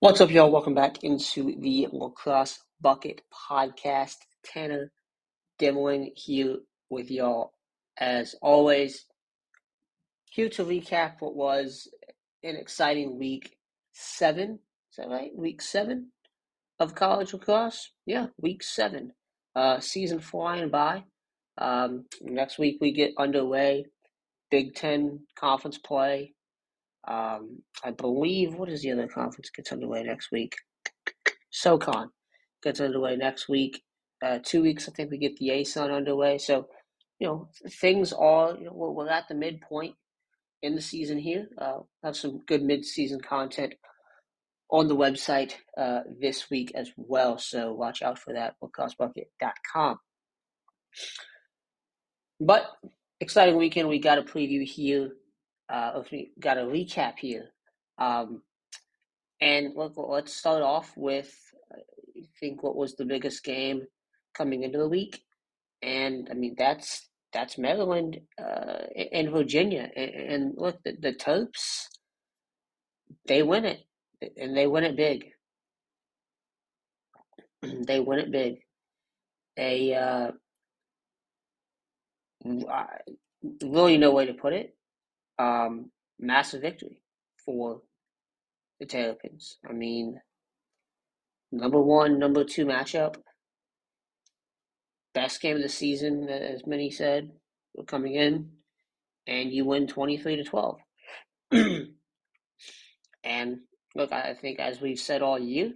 What's up, y'all? Welcome back into the Lacrosse Bucket Podcast. Tanner Dimlin here with y'all as always. Here to recap what was an exciting week seven. Is that right? Week seven of college lacrosse? Yeah, week seven. Uh, season flying by. Um, next week we get underway. Big Ten conference play. Um, I believe, what is the other conference gets underway next week? SoCon gets underway next week. Uh, two weeks, I think we get the ASUN underway. So, you know, things are, you know, we're, we're at the midpoint in the season here. Uh, have some good mid-season content on the website uh, this week as well. So watch out for that, lacrossebucket.com. But exciting weekend. We got a preview here. Uh, if we got a recap here. Um, and look, let's start off with I think what was the biggest game coming into the week, and I mean that's that's Maryland uh, and Virginia, and, and look the, the Terps, they win it, and they win it big. they win it big. A uh, really no way to put it. Um, massive victory for the Terrapins. I mean, number one, number two matchup. Best game of the season, as many said, coming in, and you win 23 to 12. and look, I think as we've said all year,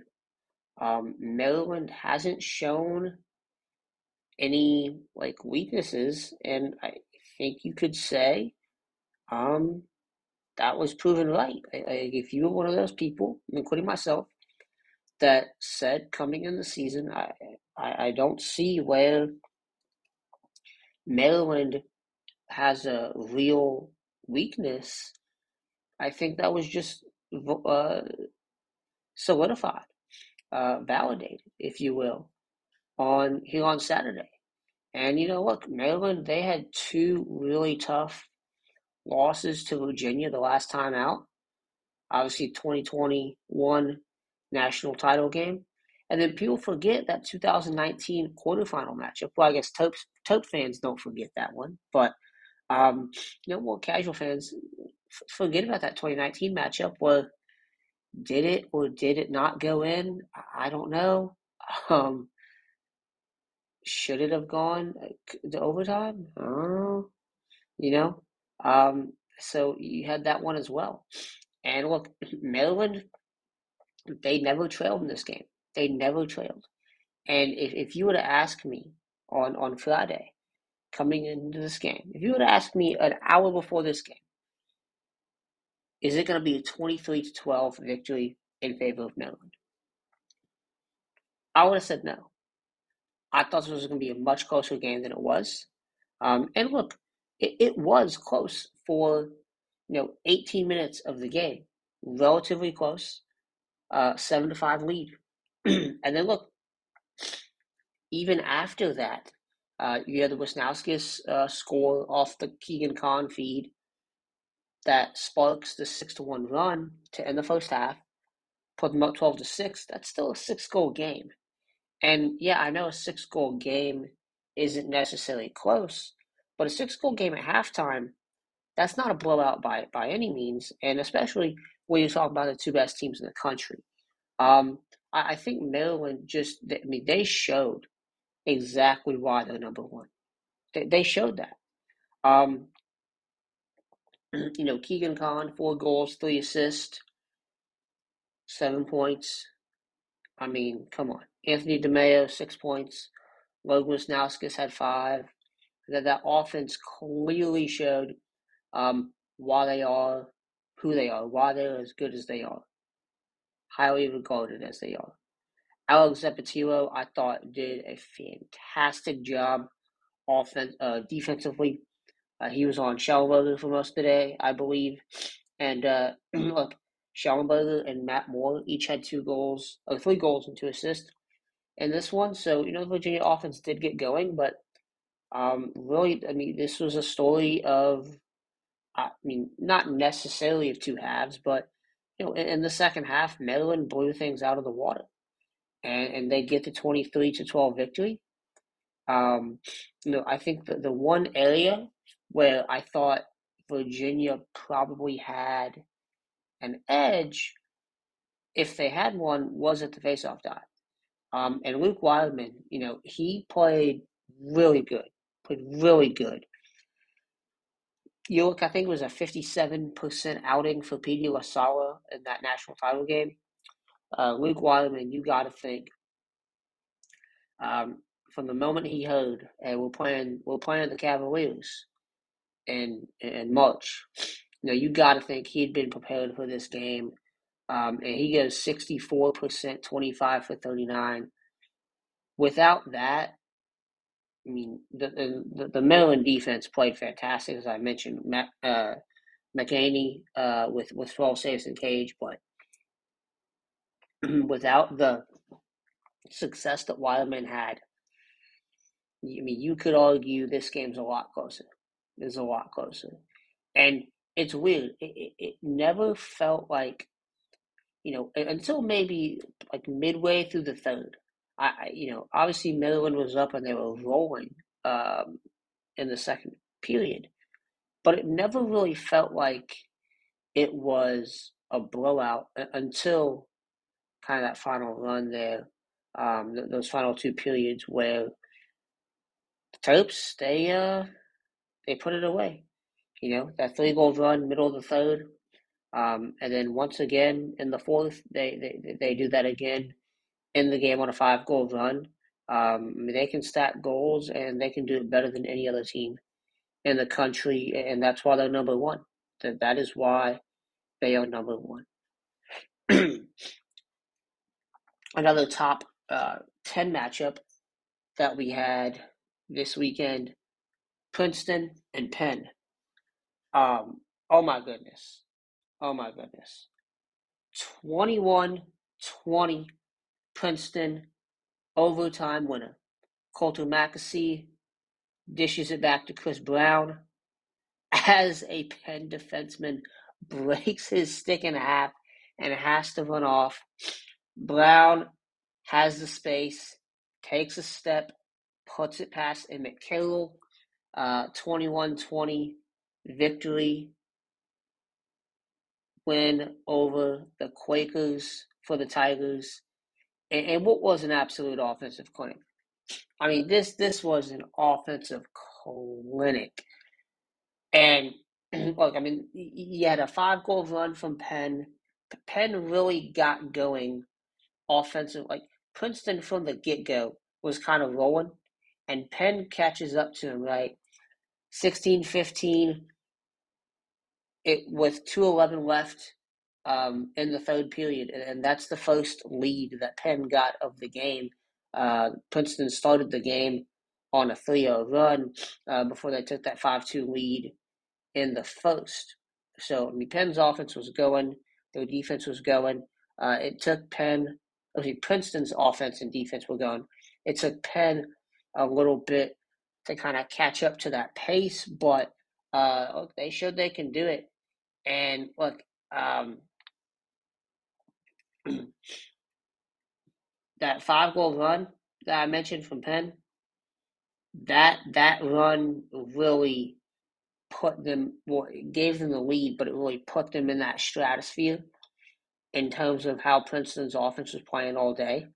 um, Maryland hasn't shown any like weaknesses, and I think you could say um, that was proven right. I, I, if you were one of those people, including myself, that said coming in the season, I, I, I don't see where Maryland has a real weakness. I think that was just uh, solidified, uh, validated, if you will, on here on Saturday. And you know, look, Maryland, they had two really tough losses to Virginia the last time out. Obviously, 2021 national title game. And then people forget that 2019 quarterfinal matchup. Well, I guess Tope, Terp fans don't forget that one, but um, you know, more casual fans forget about that 2019 matchup. Where did it or did it not go in? I don't know. Um, should it have gone to overtime? I don't know. You know, um, so you had that one as well. And look, Maryland, they never trailed in this game. They never trailed. And if, if you were to ask me on, on Friday, coming into this game, if you were to ask me an hour before this game, is it going to be a 23 to 12 victory in favor of Maryland? I would have said no. I thought this was going to be a much closer game than it was. Um, and look, it, it was close for you know 18 minutes of the game, relatively close, uh, seven to five lead, and then look, even after that, uh, you had the Wisnauskas uh, score off the Keegan Khan feed that sparks the six to one run to end the first half, put them up 12 to six. That's still a six goal game, and yeah, I know a six goal game isn't necessarily close, but a six goal game at halftime, that's not a blowout by by any means, and especially when you talk about the two best teams in the country. Um, I, I think Maryland just, I mean, they showed exactly why they're number one. They, they showed that. Um, you know, Keegan Khan, four goals, three assists, seven points. I mean, come on. Anthony DeMaio, six points. Logan Wisnauskas had five. That that offense clearly showed um, why they are who they are, why they're as good as they are, highly regarded as they are. Ajax Zappitello, I thought, did a fantastic job offense, uh, defensively. Uh, he was on Shellenberger for most of the day, I believe. And uh, look, Shellenberger and Matt Moore each had two goals, or three goals and two assists in this one. So, you know, the Virginia offense did get going, but um, really, I mean, this was a story of, I mean, not necessarily of two halves, but you know, in, in the second half, Maryland blew things out of the water, and and they get the twenty three to twelve victory. Um, you know, I think that the one area where I thought Virginia probably had an edge, if they had one, was at the faceoff dot. Um, and Luke Wierman, you know, he played really good, played really good. You look, I think it was a 57% outing for Petey LaSalla in that national title game. Uh, Luke Wierman, you got to think, um, from the moment he heard, "Hey, we're playing, we're playing the Cavaliers in in March," you know, you got to think he'd been prepared for this game. Um, and he goes 64%, 25 for 39. Without that, I mean, the, the, the Maryland defense played fantastic, as I mentioned. Matt, uh, McNaney uh, with, with 12 saves in cage, but without the success that Wierman had, I mean, you could argue this game's a lot closer. It's a lot closer. And it's weird. It, it, it never felt like, you know, until maybe like midway through the third. I, you know, obviously Maryland was up and they were rolling um, in the second period, but it never really felt like it was a blowout until kind of that final run there, um, those final two periods where the Terps they uh they put it away. You know that three goal run, middle of the third, um, and then once again in the fourth they they they do that again in the game on a five goal run. Um, they can stack goals and they can do it better than any other team in the country, and that's why they're number one. That that is why they are number one. Another top uh, ten matchup that we had this weekend: Princeton and Penn. Um, oh my goodness, oh my goodness, 21-20 Princeton overtime winner. Coulter Mackesy dishes it back to Chris Brown as a Penn defenseman breaks his stick in half and has to run off. Brown has the space, takes a step, puts it past Emmett Carroll. Uh, 21-20 victory win over the Quakers for the Tigers and, and what was an absolute offensive clinic. I mean, this this was an offensive clinic, and look, I mean, you had a five goal run from Penn. Penn really got going offensive. Like Princeton from the get go was kind of rolling, and Penn catches up to him right. 16 15 it with 211 left um, in the third period, and that's the first lead that Penn got of the game. Uh, Princeton started the game on a 3 0 run uh, before they took that 5 2 lead in the first. So, I mean, Penn's offense was going, their defense was going. Uh, it took Penn, mean, Princeton's offense and defense were going. It took Penn a little bit to kind of catch up to that pace, but uh, they showed they can do it. And look, um, that five goal run that I mentioned from Penn, that that run really put them well, it gave them the lead, but it really put them in that stratosphere in terms of how Princeton's offense was playing all day.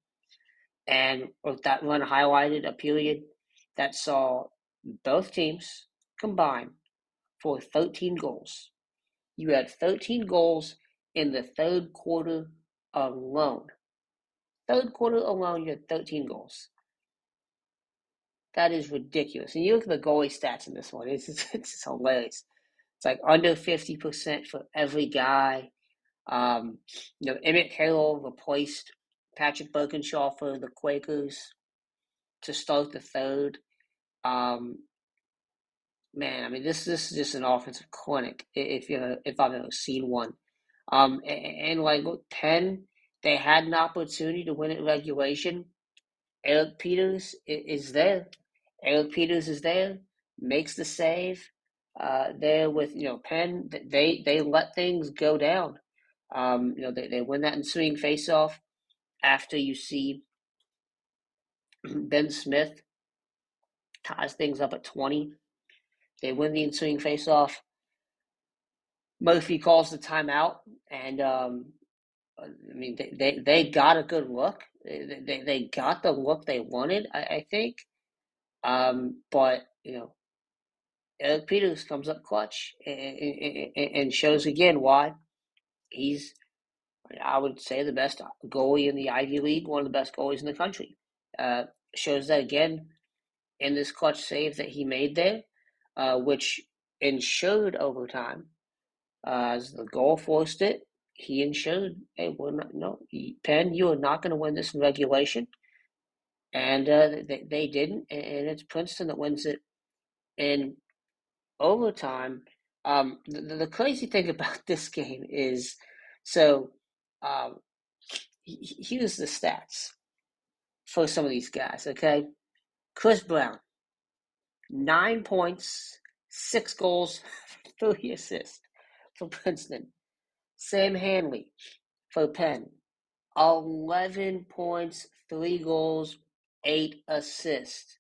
And that run highlighted a period that saw both teams combine for 13 goals. You had 13 goals in the third quarter alone. Third quarter alone, you had 13 goals. That is ridiculous. And you look at the goalie stats in this one, it's, it's, hilarious. It's like under 50% for every guy. Um, you know, Emmett Carroll replaced Patrick Burkinshaw for the Quakers to start the third. Um, man, I mean, this this is just an offensive clinic if you if I've ever seen one. Um, and, like Penn, they had an opportunity to win it regulation. Erik Peters is there. Erik Peters is there, makes the save. Uh, there with you know Penn, they they let things go down. Um, you know, they, they win that ensuing faceoff after you see Ben Smith ties things up at 20. They win the ensuing faceoff. Murphy calls the timeout, and um, I mean, they, they, they got a good look. They, they, they got the look they wanted, I, I think. Um, but, you know, Erik Peters comes up clutch and, and, and shows again why he's, I would say, the best goalie in the Ivy League, one of the best goalies in the country. Uh, shows that again in this clutch save that he made there, uh, which ensured overtime. Uh, as the goal forced it, he ensured, hey, we're not, no, Penn, you are not going to win this in regulation. And uh, they, they didn't, and it's Princeton that wins it in overtime. Um, the, the crazy thing about this game is so um, here's the stats for some of these guys, okay? Chris Brown, nine points, six goals, three assists for Princeton. Sam Handley for Penn, 11 points, three goals, eight assists.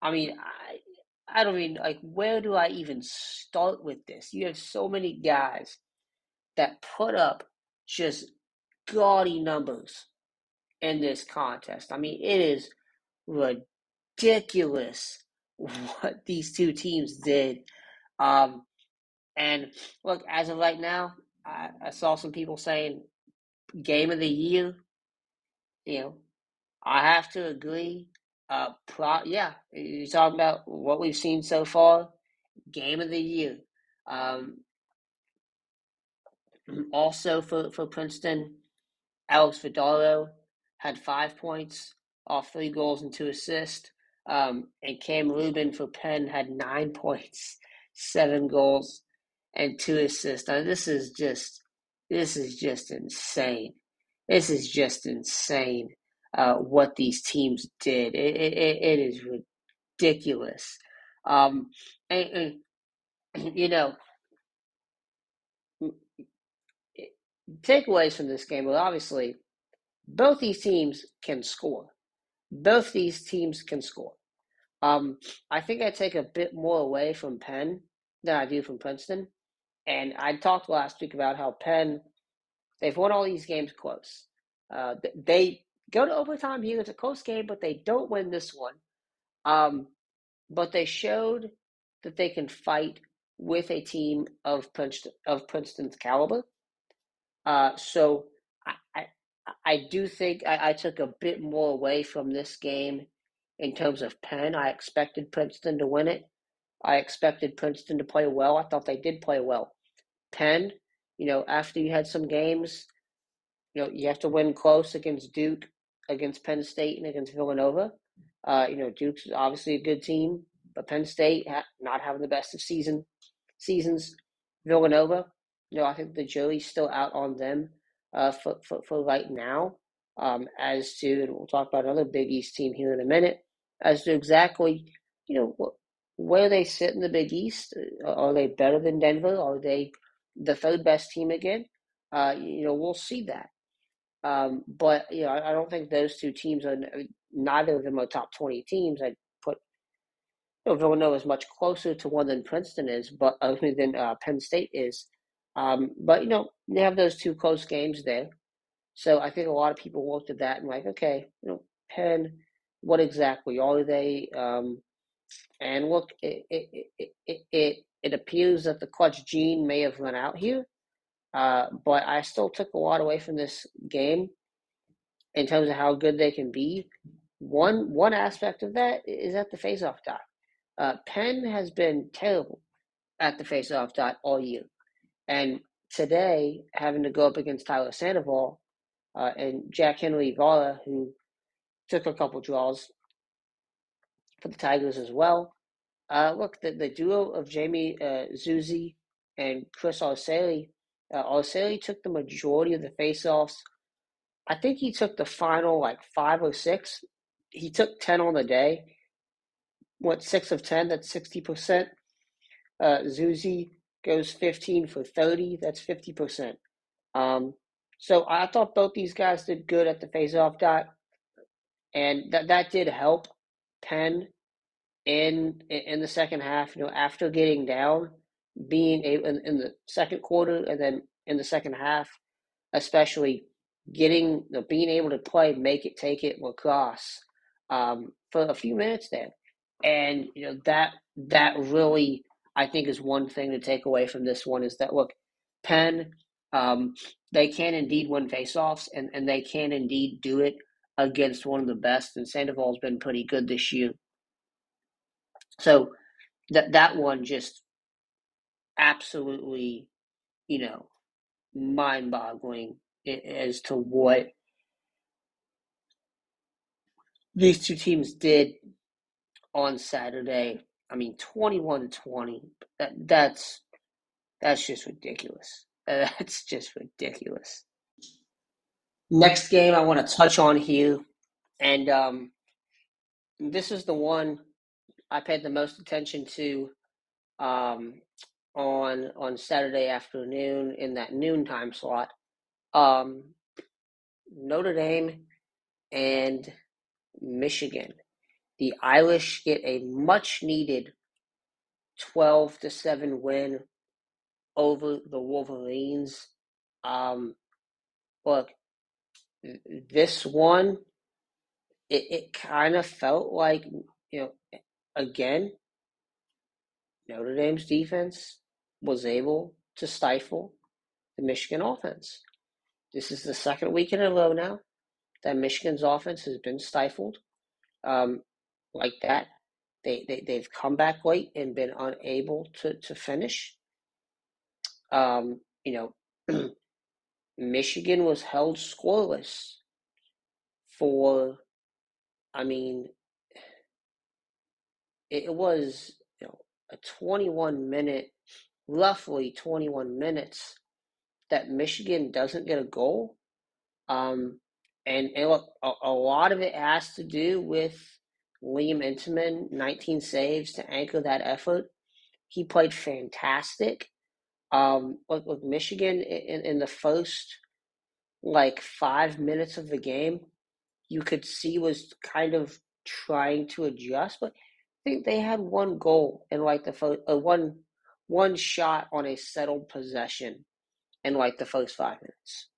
I mean, I, I don't mean like where do I even start with this? You have so many guys that put up just gaudy numbers in this contest. I mean, it is ridiculous what these two teams did. Um, and look, as of right now, I, I saw some people saying game of the year. You know, I have to agree. Uh, pro, yeah, you're talking about what we've seen so far. Game of the year. Um, also for, for Princeton, Alex Vardaro had five points off three goals and two assists. Um, and Cam Rubin for Penn had nine points, seven goals, and two assists. Now this is just this is just insane. This is just insane uh, what these teams did. It, it, it is ridiculous. Um, and, and, you know, takeaways from this game. Well, obviously, both these teams can score. Both these teams can score. Um, I think I take a bit more away from Penn than I do from Princeton. And I talked last week about how Penn, they've won all these games close. Uh, they go to overtime here. It's a close game, but they don't win this one. Um, but they showed that they can fight with a team of Princeton, of Princeton's caliber. Uh, so I, I, I do think I, I took a bit more away from this game in terms of Penn. I expected Princeton to win it. I expected Princeton to play well. I thought they did play well. Penn, you know, after you had some games, you know, you have to win close against Duke, against Penn State, and against Villanova. Uh, you know, Duke's obviously a good team, but Penn State ha- not having the best of season seasons. Villanova, you know, I think the jury's still out on them uh, for, for, for right now. Um, as to, and we'll talk about another Big East team here in a minute, as to exactly, you know, where they sit in the Big East. Uh, are they better than Denver? Are they the third best team again, uh, you know, we'll see that. Um, but you know, I, I, don't think those two teams are. Neither of them are top twenty teams. I put you know, Villanova is much closer to one than Princeton is, but other than uh, Penn State is. Um, but you know, they have those two close games there. So I think a lot of people looked at that and like, okay, you know, Penn, what exactly are they? Um, and look, it, it, it, it, it appears that the clutch gene may have run out here, uh, but I still took a lot away from this game in terms of how good they can be. One one aspect of that is at the faceoff dot. Uh, Penn has been terrible at the faceoff dot all year, and today having to go up against Tyler Sandoval uh, and Jack Henry Vara, who took a couple draws for the Tigers as well. Uh, look, the, the duo of Jamie uh, Zuzi and Chris Arceli, uh, Arceli took the majority of the faceoffs. I think he took the final like five or six. He took 10 on the day. What, six of 10? That's 60%. Uh, Zuzi goes 15 for 30. That's 50%. Um, so I thought both these guys did good at the faceoff dot, and that that did help Penn in in the second half. You know, after getting down, being able in, in the second quarter and then in the second half, especially getting know, being able to play make it take it lacrosse um, for a few minutes there, and you know that that really I think is one thing to take away from this one is that look, Penn um, they can indeed win faceoffs and and they can indeed do it against one of the best, and Sandoval's been pretty good this year. So that that one just absolutely, you know, mind-boggling as to what these two teams did on Saturday. I mean, twenty-one to twenty. That that's that's just ridiculous. That's just ridiculous. Next game I want to touch on here, and um, this is the one I paid the most attention to um, on on Saturday afternoon in that noon time slot. Um, Notre Dame and Michigan. The Irish get a much needed 12 to 7 win over the Wolverines. Um, look, this one, it, it kind of felt like, you know, again, Notre Dame's defense was able to stifle the Michigan offense. This is the second week in a row now that Michigan's offense has been stifled um, like that. They, they, they've come back late and been unable to, to finish. Um, you know, Michigan was held scoreless for, I mean, it was you know a 21 minute, roughly 21 minutes that Michigan doesn't get a goal. Um, and, and look, a, a lot of it has to do with Liam Entenmann, 19 saves to anchor that effort. He played fantastic. Um, with, with Michigan in, in the first like five minutes of the game, you could see was kind of trying to adjust, but think they had one goal in like the first, uh, one one shot on a settled possession in like the first five minutes.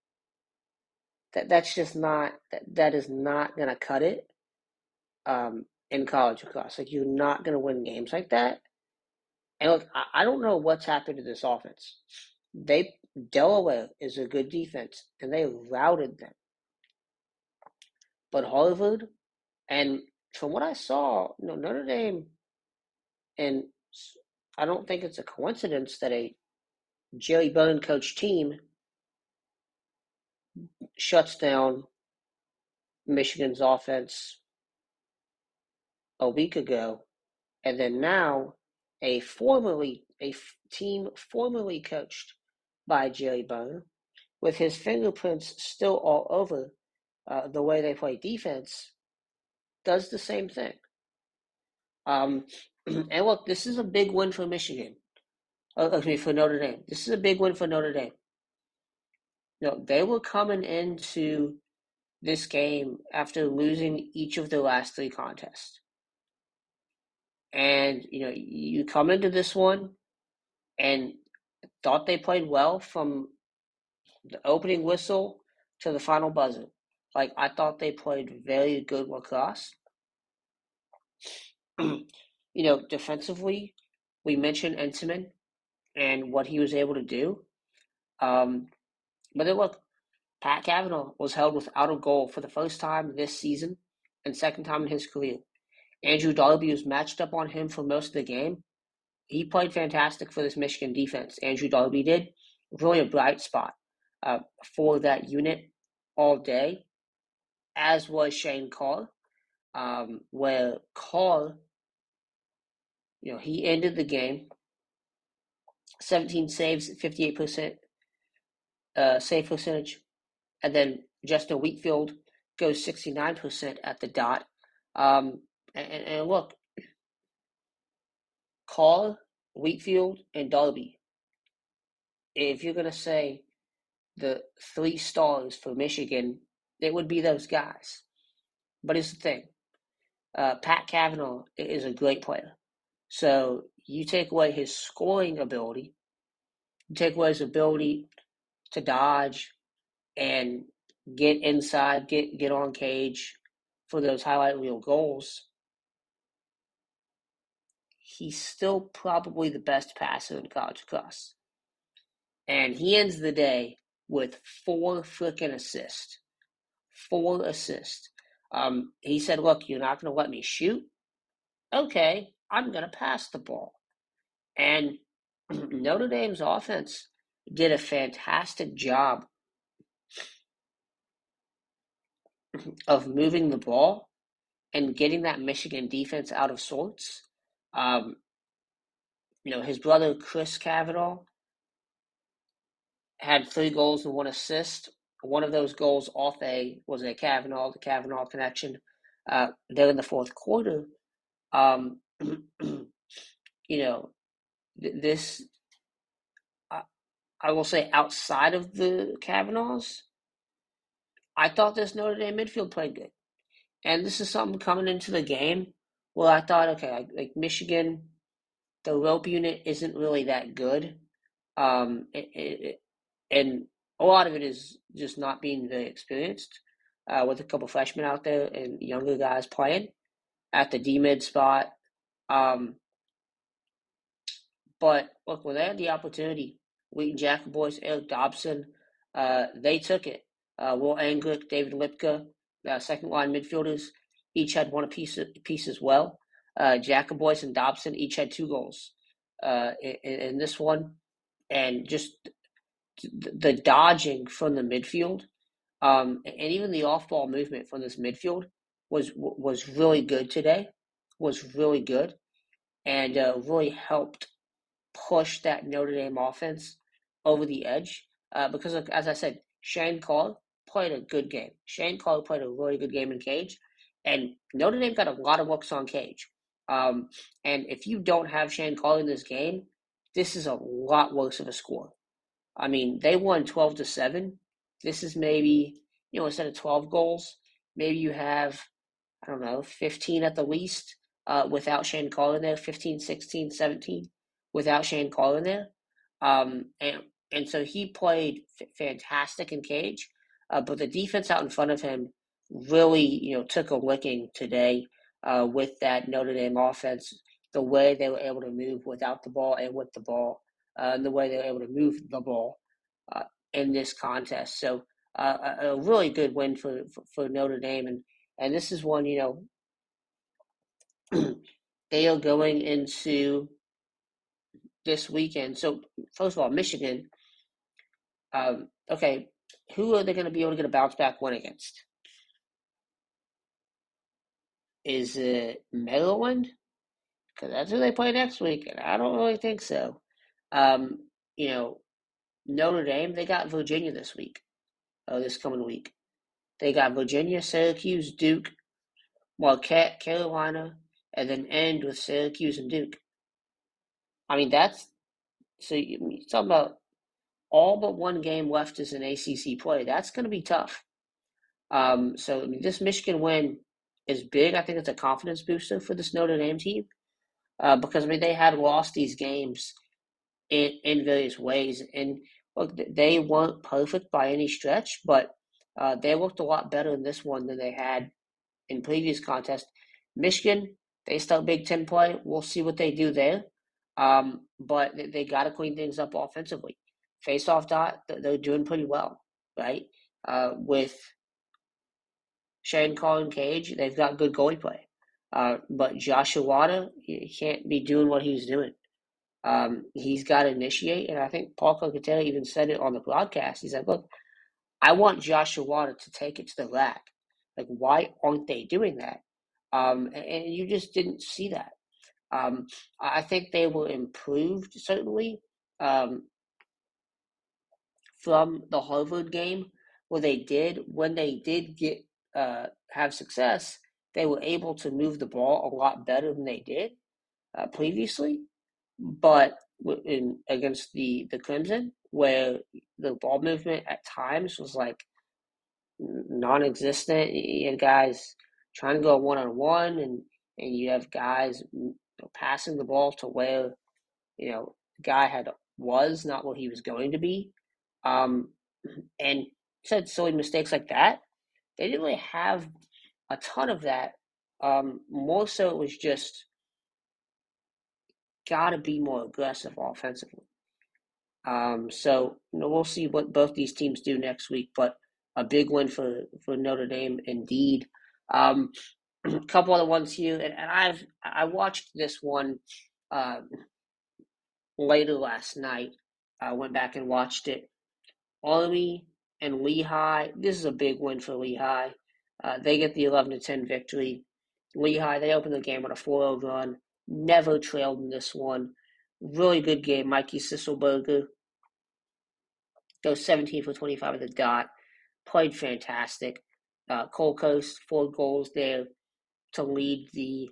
That that's just not that that is not gonna cut it. Um, in college lacrosse, like you're not gonna win games like that. And look, I, I don't know what's happened to this offense. They Delaware is a good defense, and they routed them. But Harvard, and from what I saw, you know, Notre Dame, and I don't think it's a coincidence that a Gerry Byrne coach team shuts down Michigan's offense a week ago, and then now a formerly a team formerly coached by Gerry Byrne, with his fingerprints still all over uh, the way they play defense, does the same thing. Um, and look, this is a big win for Michigan. Oh, excuse me, for Notre Dame. This is a big win for Notre Dame. Know, they were coming into this game after losing each of their last three contests. And, you know, you come into this one and thought they played well from the opening whistle to the final buzzer. Like, I thought they played very good lacrosse. you know, defensively, we mentioned Entenmann and what he was able to do. Um, but then look, Pat Kavanagh was held without a goal for the first time this season and second time in his career. Andrew Darby was matched up on him for most of the game. He played fantastic for this Michigan defense. Andrew Darby did. Really a bright spot uh, for that unit all day, as was Shane Carr, um, where Carr, you know, he ended the game 17 saves, 58% uh, save percentage. And then Justin Wietfeldt goes 69% at the dot. Um, and, and look, Carr, Wietfeldt, and Darby. If you're going to say the three stars for Michigan, it would be those guys. But here's the thing uh, Pat Kavanagh is a great player. So you take away his scoring ability, you take away his ability to dodge and get inside, get get on cage for those highlight reel goals. He's still probably the best passer in college cross. And he ends the day with four freaking assists. Four assists. Um, he said, Look, you're not going to let me shoot? Okay, I'm going to pass the ball. And Notre Dame's offense did a fantastic job of moving the ball and getting that Michigan defense out of sorts. Um, you know, his brother Chris Kavanagh had three goals and one assist. One of those goals off a was a Kavanagh, the Kavanagh connection. Uh, there in the fourth quarter, um, you know, this I, I will say outside of the Kavanaghs, I thought this Notre Dame midfield played good, and this is something coming into the game. Well, I thought, okay, like Michigan, the rope unit isn't really that good. Um, it, it, and a lot of it is just not being very experienced uh, with a couple freshmen out there and younger guys playing at the D mid spot. Um, but look, when they had the opportunity, Wheaton Jackoboice, Eric Dobson, uh, they took it. Uh, Will Angrick, David Lipka, uh, second line midfielders, each had one apiece, piece as well. Uh, Jackoboice and Dobson each had two goals uh, in, in this one. And just the dodging from the midfield, um, and even the off-ball movement from this midfield was was really good today. Was really good, and uh, really helped push that Notre Dame offense over the edge. Uh, because, as I said, Shane Carr played a good game. Shane Carr played a really good game in cage, and Notre Dame got a lot of looks on cage. Um, and if you don't have Shane Carr in this game, this is a lot worse of a score. I mean, they won 12 to 7. This is maybe, you know, instead of 12 goals, maybe you have, I don't know, 15 at the least uh, without Shane Carr in there, 15, 16, 17 without Shane Carr in there. Um, and, and so he played f- fantastic in cage, uh, but the defense out in front of him really, you know, took a licking today uh, with that Notre Dame offense, the way they were able to move without the ball and with the ball uh, the way they were able to move the ball uh, in this contest. So uh, a, a, really good win for, for, for Notre Dame, and and this is one you know they are going into this weekend. So first of all, Michigan. Um, okay, who are they going to be able to get a bounce back win against? Is it Maryland? Because that's who they play next week, and I don't really think so. Um, you know, Notre Dame, they got Virginia this week, uh, this coming week. They got Virginia, Syracuse, Duke, Marquette, Carolina, and then end with Syracuse and Duke. I mean, that's so you, talk about all but one game left as an ACC play. That's going to be tough. Um, so I mean, this Michigan win is big. I think it's a confidence booster for this Notre Dame team uh, because I mean they had lost these games in, in various ways. And look, they weren't perfect by any stretch, but uh, they looked a lot better in this one than they had in previous contests. Michigan, they start Big Ten play. We'll see what they do there. Um, but they, they got to clean things up offensively. Face off dot, they're doing pretty well, right? Uh, with Shane Colin Cage, they've got good goalie play. Uh, but Joshua Arruda, he can't be doing what he's doing. Um, he's got to initiate, and I think Paul Carcaterra even said it on the broadcast. He's like, "Look, I want Joshua Arruda to take it to the rack. Like, why aren't they doing that?" Um, and, and, you just didn't see that. Um, I think they were improved certainly um, from the Harvard game, where they did when they did get uh, have success, they were able to move the ball a lot better than they did uh, previously. But in against the the Crimson, where the ball movement at times was like non-existent. You had guys trying to go one on one, and and you have guys passing the ball to where you know guy had was not what he was going to be, um, and said silly mistakes like that. They didn't really have a ton of that. Um, more so, it was just got to be more aggressive offensively. Um, so you know, we'll see what both these teams do next week, but a big win for for Notre Dame indeed. Um, a couple other ones here, and, and I've I watched this one uh, later last night. I went back and watched it. Army and Lehigh. This is a big win for Lehigh. Uh, they get the 11 to 10 victory. Lehigh, they open the game on a 4 0 run. Never trailed in this one. Really good game. Mikey Sisselberger goes 17 for 25 at the dot. Played fantastic. Uh, Coast, four goals there to lead the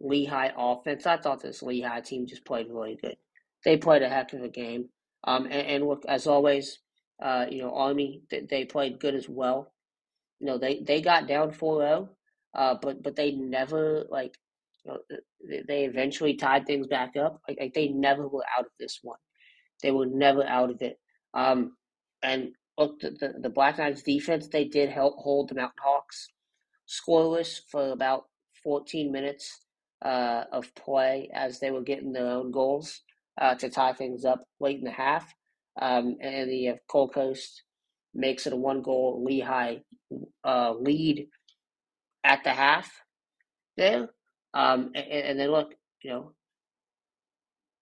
Lehigh offense. I thought this Lehigh team just played really good. They played a heck of a game. Um, and, and look, as always, uh, you know, Army, they, they played good as well. You know, they, they got down 4 0, uh, but, but they never, like, you know, they eventually tied things back up. Like, like, they never were out of this one. They were never out of it. Um, and look, the, the, the Black Knights defense, they did help hold the Mountain Hawks scoreless for about 14 minutes uh, of play as they were getting their own goals uh, to tie things up late in the half. Um, and the uh, Coast makes it a one goal Lehigh uh, lead at the half there. Um, and, and then look, you know,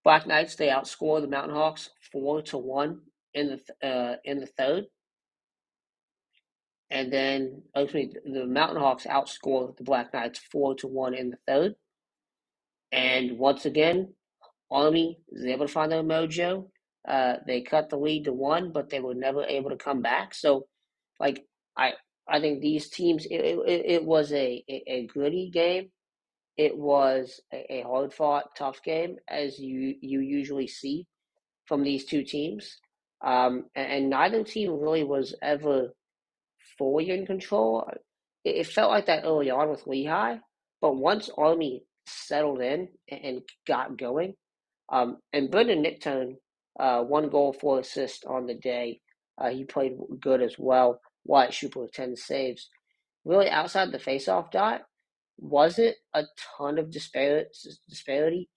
Black Knights they outscore the Mountain Hawks four to one in the uh, in the third, and then actually the Mountain Hawks outscore the Black Knights four to one in the third. And once again, Army is able to find their mojo. Uh, they cut the lead to one, but they were never able to come back. So, like I, I think these teams, it, it, it was a, a, a gritty game. It was a, a hard fought, tough game, as you you usually see from these two teams. Um, and, and neither team really was ever fully in control. It, it felt like that early on with Lehigh, but once Army settled in and, and got going, um, and Brendan Nichtern, uh, one goal, four assists on the day. Uh, he played good as well. Wyatt Schupler with 10 saves. Really, outside the faceoff dot, wasn't a ton of disparity.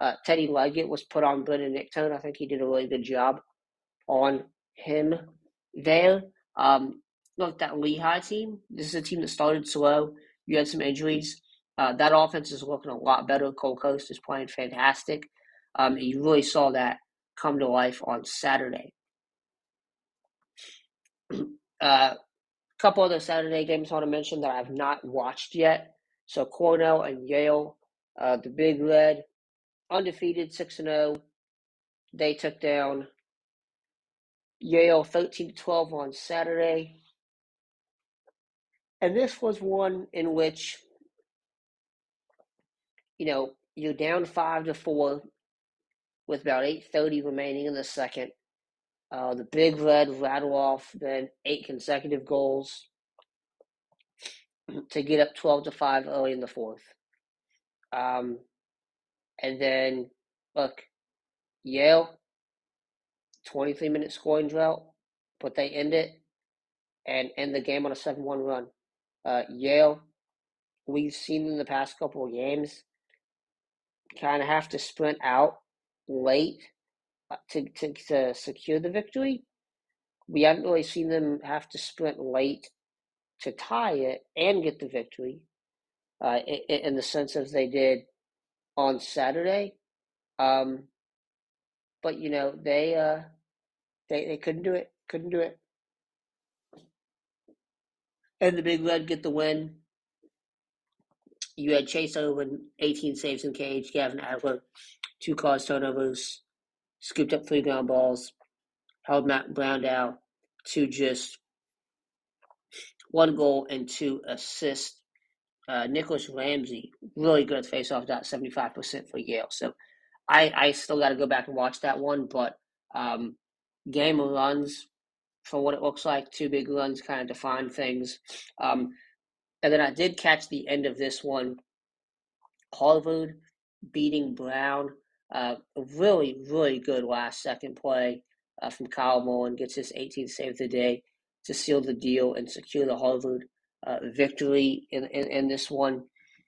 Uh, Teddy Leggett was put on Brendan Nichtern. I think he did a really good job on him there. Um, look, that Lehigh team, this is a team that started slow. You had some injuries. Uh, that offense is looking a lot better. Cole Coast is playing fantastic. Um, you really saw that come to life on Saturday. A uh, couple other Saturday games I want to mention that I have not watched yet. So Cornell and Yale, uh, the Big Red, undefeated, 6 and 0. They took down Yale 13 to 12 on Saturday. And this was one in which, you know, you're down 5 to 4 with about 8.30 remaining in the second. Uh, the Big Red rattle off then eight consecutive goals to get up 12 to 5 early in the fourth. Um, and then, look, Yale, 23 minute scoring drought, but they end it and end the game on a 7 1 run. Uh, Yale, we've seen in the past couple of games, kind of have to sprint out late uh, to, to, to secure the victory. We haven't really seen them have to sprint late to tie it and get the victory uh, in, in, the sense as they did on Saturday. Um, but you know they uh, they they couldn't do it, couldn't do it, and the Big Red get the win. You had Chase Owen, 18 saves in cage, Gavin Adler, two cause turnovers, scooped up three ground balls, held Matt Brown down to just one goal and two assists. Uh, Nicholas Ramsey, really good face-off dot, 75% for Yale. So I I still got to go back and watch that one, but um, game of runs for what it looks like, two big runs kind of define things. Um, and then I did catch the end of this one. Harvard beating Brown. Uh, a really, really good last second play uh, from Kyle Mullen. Gets his 18th save of the day to seal the deal and secure the Harvard uh, victory in, in, in this one.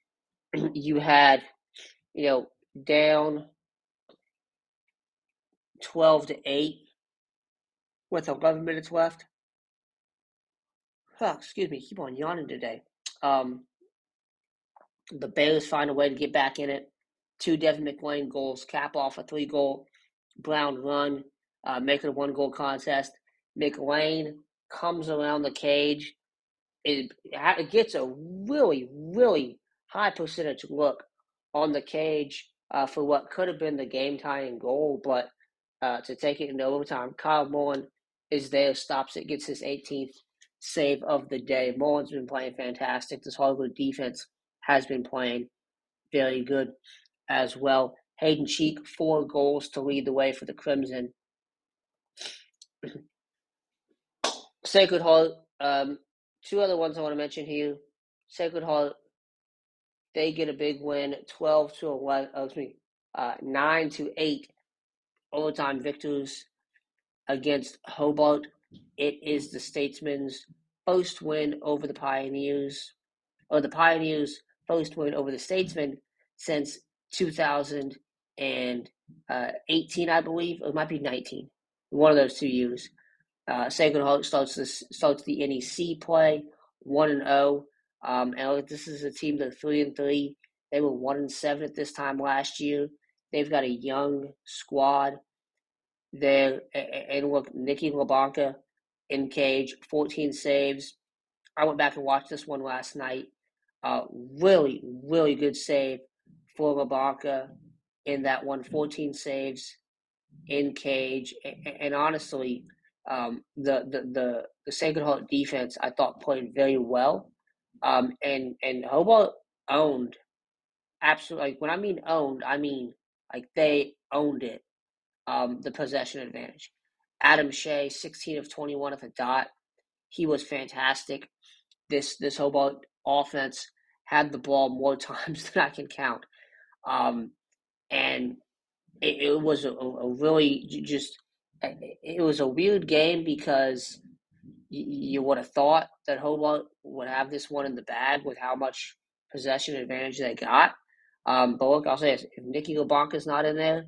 you had, you know, down 12 to 8 with 11 minutes left. Oh, excuse me, keep on yawning today. Um, the Bears find a way to get back in it. Two Devin McLean goals cap off a three goal Brown run, uh, make it a one goal contest. McLean comes around the cage. It, it gets a really, really high percentage look on the cage uh, for what could have been the game tying goal, but uh, to take it into overtime, Kyle Mullen is there, stops it, gets his 18th save of the day. Mullen's been playing fantastic. This Harvard defense has been playing very good as well. Hayden Cheek, four goals to lead the way for the Crimson. Sacred Heart, um, two other ones I want to mention here. Sacred Heart, they get a big win, 12 to 11, oh, excuse me, uh, 9 to 8 overtime victors against Hobart. It is the Statesmen's first win over the Pioneers, or the Pioneers' first win over the Statesmen since 2018, I believe. It might be 19. One of those two years. Uh, Sacred Heart starts this starts the NEC play one and zero. Oh. Um, and this is a team that three and three. They were one and seven at this time last year. They've got a young squad there. And look, Nikki Labanca in cage, 14 saves. I went back and watched this one last night. Uh, really, really good save for Labanca in that one, 14 saves in cage. And, and honestly, um, the, the, the, the Sacred Heart defense, I thought, played very well. Um, and, and Hobart owned, absolutely, like when I mean owned, I mean like they owned it, um, the possession advantage. Adam Shea, 16 of 21 at the dot. He was fantastic. This this Hobart offense had the ball more times than I can count. Um, and it, it was a, a, really just it was a weird game because you, would have thought that Hobart would have this one in the bag with how much possession advantage they got. Um, but look, I'll say this: if Nicky is not in there,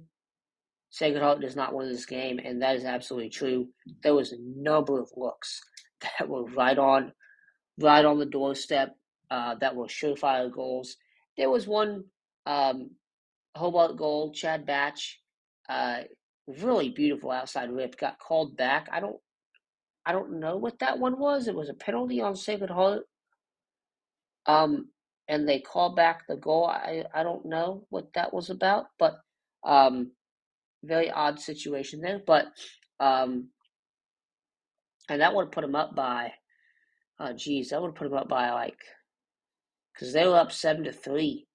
Sacred Heart does not win this game, and that is absolutely true. There was a number of looks that were right on, right on the doorstep. Uh, that were surefire goals. There was one um, Hobart goal, Chad Batch, uh, really beautiful outside rip, got called back. I don't, I don't know what that one was. It was a penalty on Sacred Heart. Um, and they called back the goal. I, I don't know what that was about, but um, very odd situation there, but um, and that would put them up by, oh geez, that would put them up by like, because they were up seven to three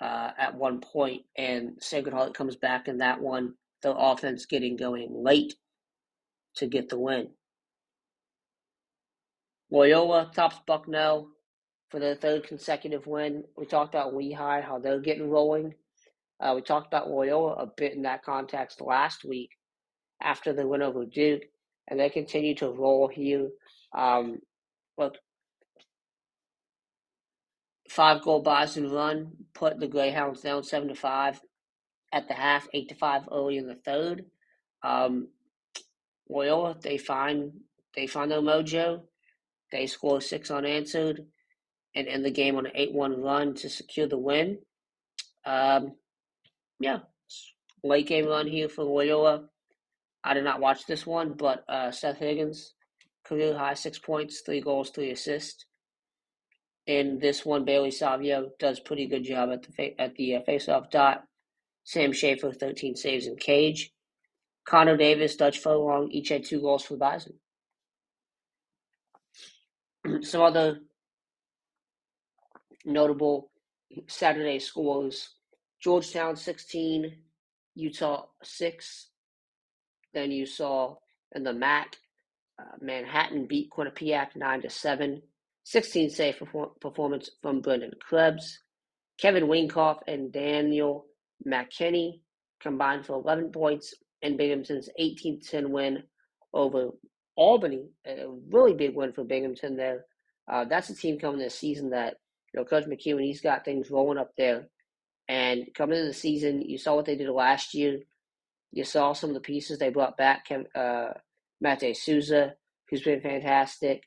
uh, at one point, and Sacred Heart comes back in that one. The offense getting going late to get the win. Loyola tops Bucknell for the third consecutive win. We talked about Lehigh, how they're getting rolling. Uh, we talked about Loyola a bit in that context last week after the win over Duke, and they continue to roll here. Um, look, five goal Bison run put the Greyhounds down seven to five at the half, eight to five early in the third. Um, Loyola they find they find their mojo. They score six unanswered and end the game on an eight one run to secure the win. Um, yeah, late game run here for Loyola. I did not watch this one, but uh, Seth Higgins, career high six points, three goals, three assists. In this one, Bailey Savio does pretty good job at the fa- at the uh, faceoff dot. Sam Schaefer, 13 saves in cage. Connor Davis, Dutch Furlong, each had two goals for the Bison. Some other notable Saturday scores Georgetown 16, Utah 6. Then you saw in the MAAC, uh, Manhattan beat Quinnipiac 9 to 7. 16 safe performance from Brendan Krebs. Kevin Winkoff and Daniel McKinney combined for 11 points in Binghamton's 18 10 win over Albany. A really big win for Binghamton there. Uh, that's a team coming this season that, you know, Coach McKeown, he's got things rolling up there. And coming into the season, you saw what they did last year. You saw some of the pieces they brought back. Uh, Mate Souza, who's been fantastic.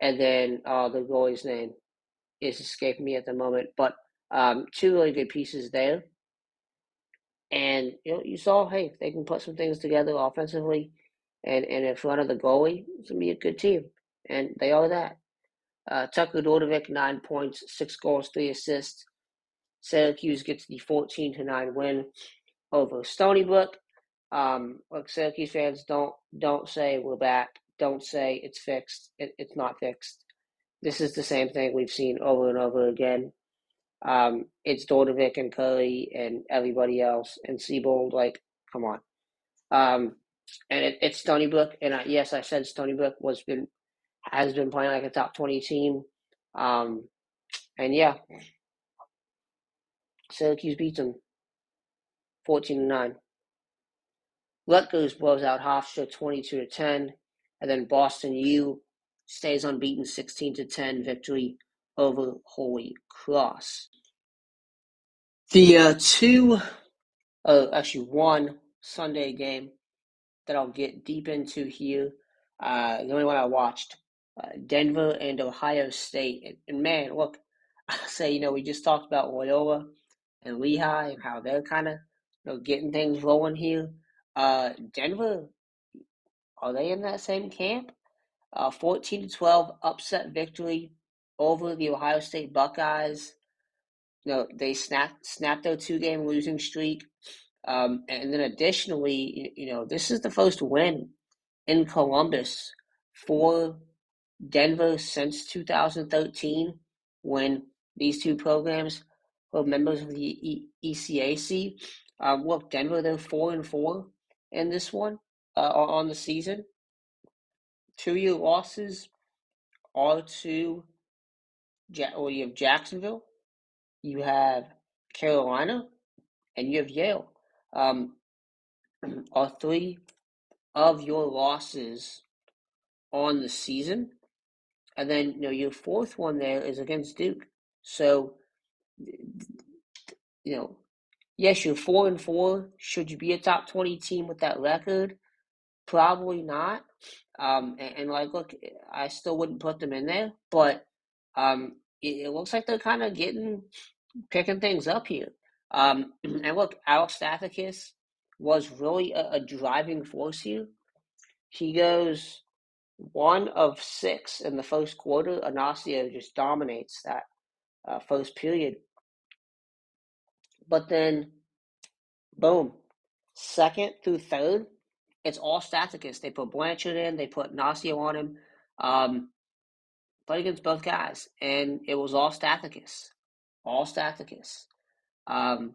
And then uh, the goalie's name is escaping me at the moment. But um, two really good pieces there. And you know, you saw, hey, they can put some things together offensively and, and in front of the goalie, it's gonna be a good team. And they are that. Uh, Tucker Dordevic, nine points, six goals, three assists. Syracuse gets the 14 to 9 win over Stony Brook. Um, look, Syracuse fans, don't don't say we're back. Don't say it's fixed. It, it's not fixed. This is the same thing we've seen over and over again. Um, it's Dordevic and Curry and everybody else and Seebold. Like, come on. Um, and it, it's Stony Brook. And I, yes, I said Stony Brook was been has been playing like a top twenty team. Um, and yeah, Syracuse beats them 14 to 9. Rutgers blows out Hofstra 22 to 10, and then Boston U stays unbeaten 16 to 10 victory over Holy Cross. The uh, two, uh, actually one Sunday game that I'll get deep into here. Uh, the only one I watched, uh, Denver and Ohio State, and, and man, look, I say you know we just talked about Loyola and Lehigh and how they're kind of you know getting things rolling here. Uh, Denver, are they in that same camp? Uh, 14 to 12 upset victory over the Ohio State Buckeyes. You know, they snapped snapped their two game losing streak. Um, and then additionally, you, know, this is the first win in Columbus for Denver since 2013 when these two programs were members of the e- ECAC. Um, look, Denver, they're 4 and 4 in this one uh, on the season. Two year losses are to ja- well, you have Jacksonville, you have Carolina, and you have Yale. Um, are three of your losses on the season. And then, you know, your fourth one there is against Duke. So, you know, yes, you're four and four. Should you be a top 20 team with that record? Probably not. Um, and, and, like, look, I still wouldn't put them in there, but um, it, it looks like they're kind of getting picking things up here. Um, and look, Alex Stathakis was really a, a driving force here. He goes one of six in the first quarter. Inacio just dominates that uh, first period. But then, boom, second through third, it's all Stathakis. They put Blanchard in, they put Nacio on him. Um, played against both guys, and it was all Stathakis. All Stathakis. Um,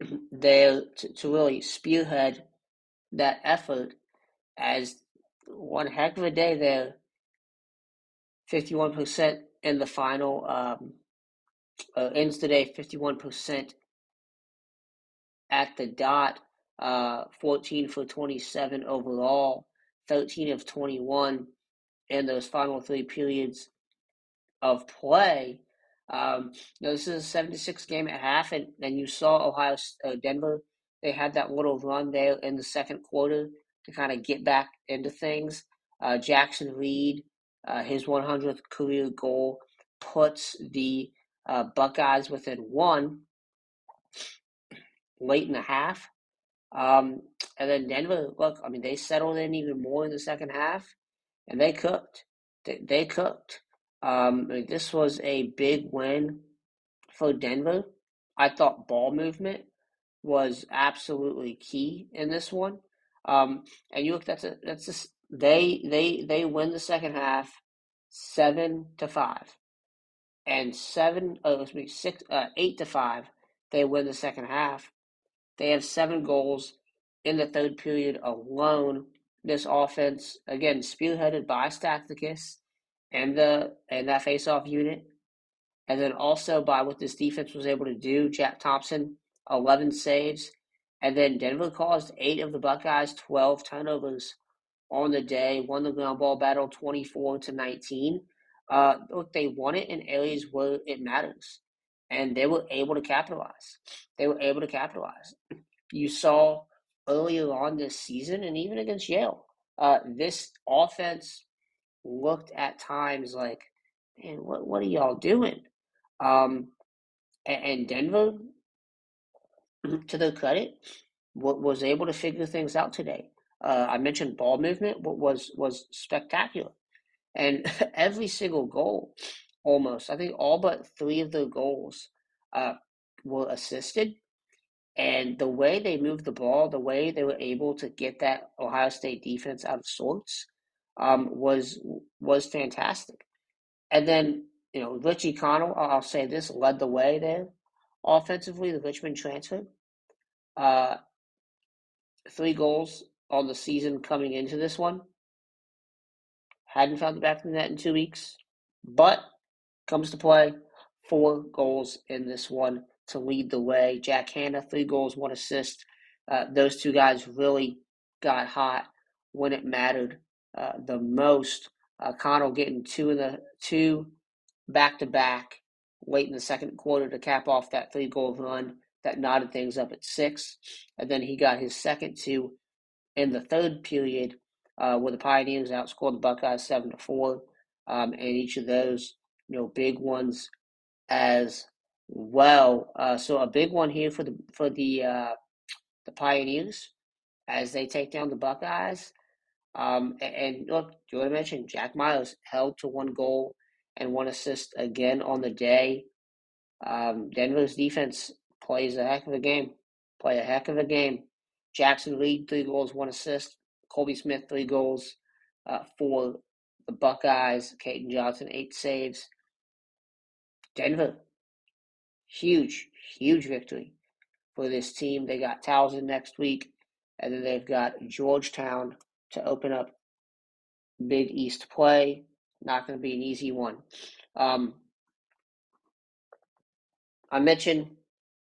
there to, to really spearhead that effort as one heck of a day there. 51% in the final. Um, uh, ends today 51% at the dot. Uh, 14 for 27 overall, 13 of 21 in those final three periods of play. Um, you know, this is a 76 game at half, and then you saw Ohio uh, Denver. They had that little run there in the second quarter to kind of get back into things. Uh, Jackson Reed, uh, his 100th career goal, puts the uh, Buckeyes within one late in the half. Um, and then Denver, look, I mean, they settled in even more in the second half, and they cooked. They, they cooked. Um, this was a big win for Denver. I thought ball movement was absolutely key in this one. Um, and you look, that's a that's a, they they they win the second half, seven to five. and seven oh excuse me, six, uh, eight to five, they win the second half. They have seven goals in the third period alone. This offense, again, spearheaded by Stathakis and the and that faceoff unit, and then also by what this defense was able to do. Jack Thompson, eleven saves, and then Denver caused eight of the Buckeyes' twelve turnovers on the day. Won the ground ball battle, twenty four to nineteen. Uh, look, they won it in areas where it matters, and they were able to capitalize. They were able to capitalize. You saw earlier on this season, and even against Yale, uh, this offense looked at times like, man, what what are y'all doing? Um, and, and Denver, to their credit, was able to figure things out today. Uh, I mentioned ball movement was was spectacular, and every single goal, almost I think all but three of the goals uh, were assisted. And the way they moved the ball, the way they were able to get that Ohio State defense out of sorts, um, was was fantastic. And then you know Richie Connell, I'll say this, led the way there offensively. The Richmond transfer, uh, three goals on the season coming into this one. Hadn't found the back of the net in two weeks, but comes to play. Four goals in this one to lead the way. Jack Hanna, three goals, one assist. Uh, those two guys really got hot when it mattered uh, the most. Uh, Connell getting two in the two back to back late in the second quarter to cap off that three goal run that knotted things up at six, and then he got his second two in the third period, uh, where the Pioneers outscored the Buckeyes seven to four, um, and each of those, you know, big ones as well. Uh, so a big one here for the for the uh, the Pioneers as they take down the Buckeyes. Um, and, and look, Jordan mentioned Jack Miles held to one goal and one assist again on the day. Um, Denver's defense plays a heck of a game. Play a heck of a game. Jackson Reed, three goals, one assist. Colby Smith, three goals uh, for the Buckeyes. Caden Johnson, eight saves. Denver, huge, huge victory for this team. They got Towson next week, and then they've got Georgetown to open up Big East play. Not going to be an easy one. Um, I mentioned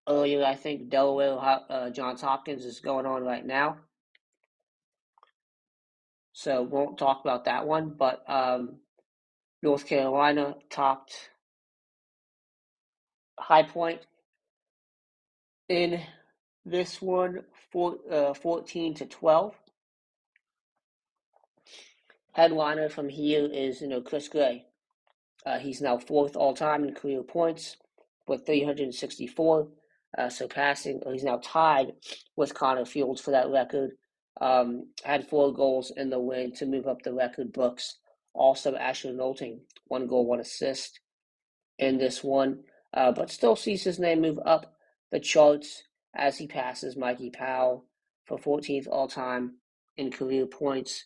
earlier, I think Delaware uh, Johns Hopkins is going on right now. So won't talk about that one, but um, North Carolina topped High Point in this one, four, uh, 14 to 12. Headliner from here is, you know, Chris Gray. Uh, he's now fourth all time in career points with 364, uh, surpassing, he's now tied with Connor Fields for that record. Um, had four goals in the win to move up the record books. Also, Asher Nolting, one goal, one assist in this one, uh, but still sees his name move up the charts as he passes Mikey Powell for 14th all time in career points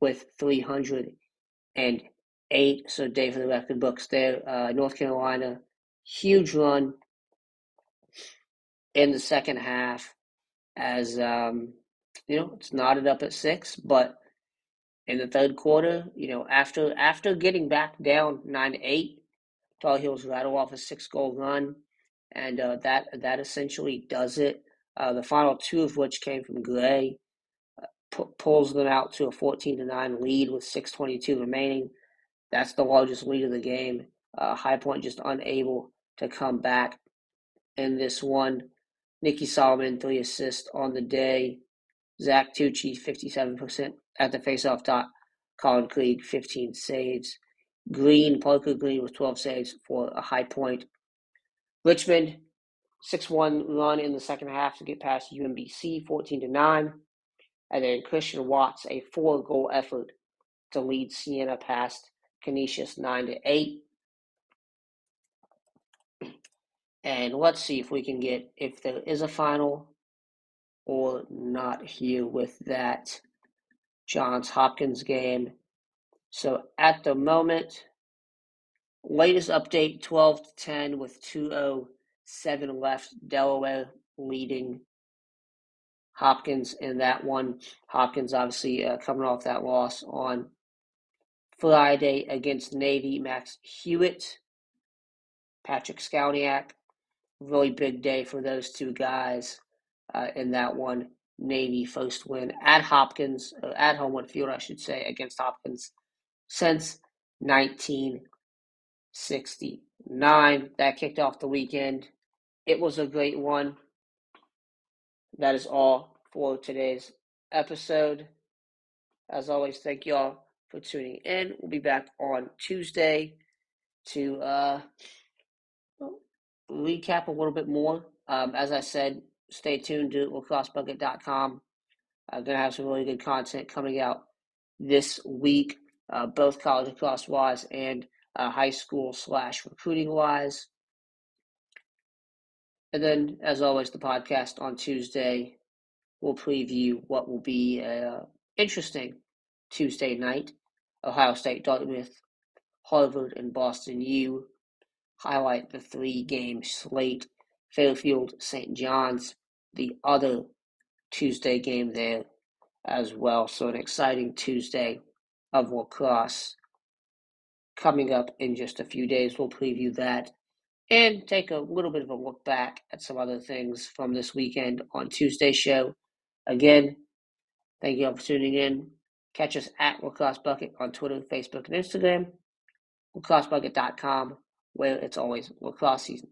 with 308. So day for the record books there. Uh, North Carolina, huge run in the second half as, um, you know, it's knotted up at six, but in the third quarter, you know, after after getting back down nine eight, Tar Heels rattle off a six goal run, and uh, that that essentially does it. Uh, the final two of which came from Gray pulls them out to a 14 to 9 lead with 622 remaining. That's the largest lead of the game. Uh, High Point just unable to come back in this one. Nicky Solomon, three assists on the day. Zach Tucci, 57% at the faceoff dot. Colin Krieg, 15 saves. Green, Parker Green with 12 saves for a high point. Richmond, 6 1 run in the second half to get past UMBC, 14 to 9 and then Christian Watts a four goal effort to lead Siena past Canisius nine to eight. And let's see if we can get if there is a final or not here with that Johns Hopkins game. So at the moment, Latest update 12 to 10 with 207 left. Delaware leading Hopkins in that one. Hopkins obviously uh, coming off that loss on Friday against Navy. Max Hewitt, Patrick Skowniak. Really big day for those two guys uh, in that one. Navy first win at Hopkins, uh, at Homewood Field, I should say, against Hopkins since 1969. That kicked off the weekend. It was a great one. That is all for today's episode. As always, thank you all for tuning in. We'll be back on Tuesday to uh, recap a little bit more. Um, as I said, stay tuned to lacrossebucket.com. I'm going to have some really good content coming out this week, uh, both college lacrosse wise and uh, high school slash recruiting wise. And then, as always, the podcast on Tuesday will preview what will be an interesting Tuesday night. Ohio State, Dartmouth, Harvard, and Boston U highlight the three game slate. Fairfield, St. John's, the other Tuesday game there as well. So, an exciting Tuesday of lacrosse coming up in just a few days. We'll preview that and take a little bit of a look back at some other things from this weekend on Tuesday's show. Again, thank you all for tuning in. Catch us at Lacrosse Bucket on Twitter, Facebook, and Instagram. LacrosseBucket.com, where it's always lacrosse season.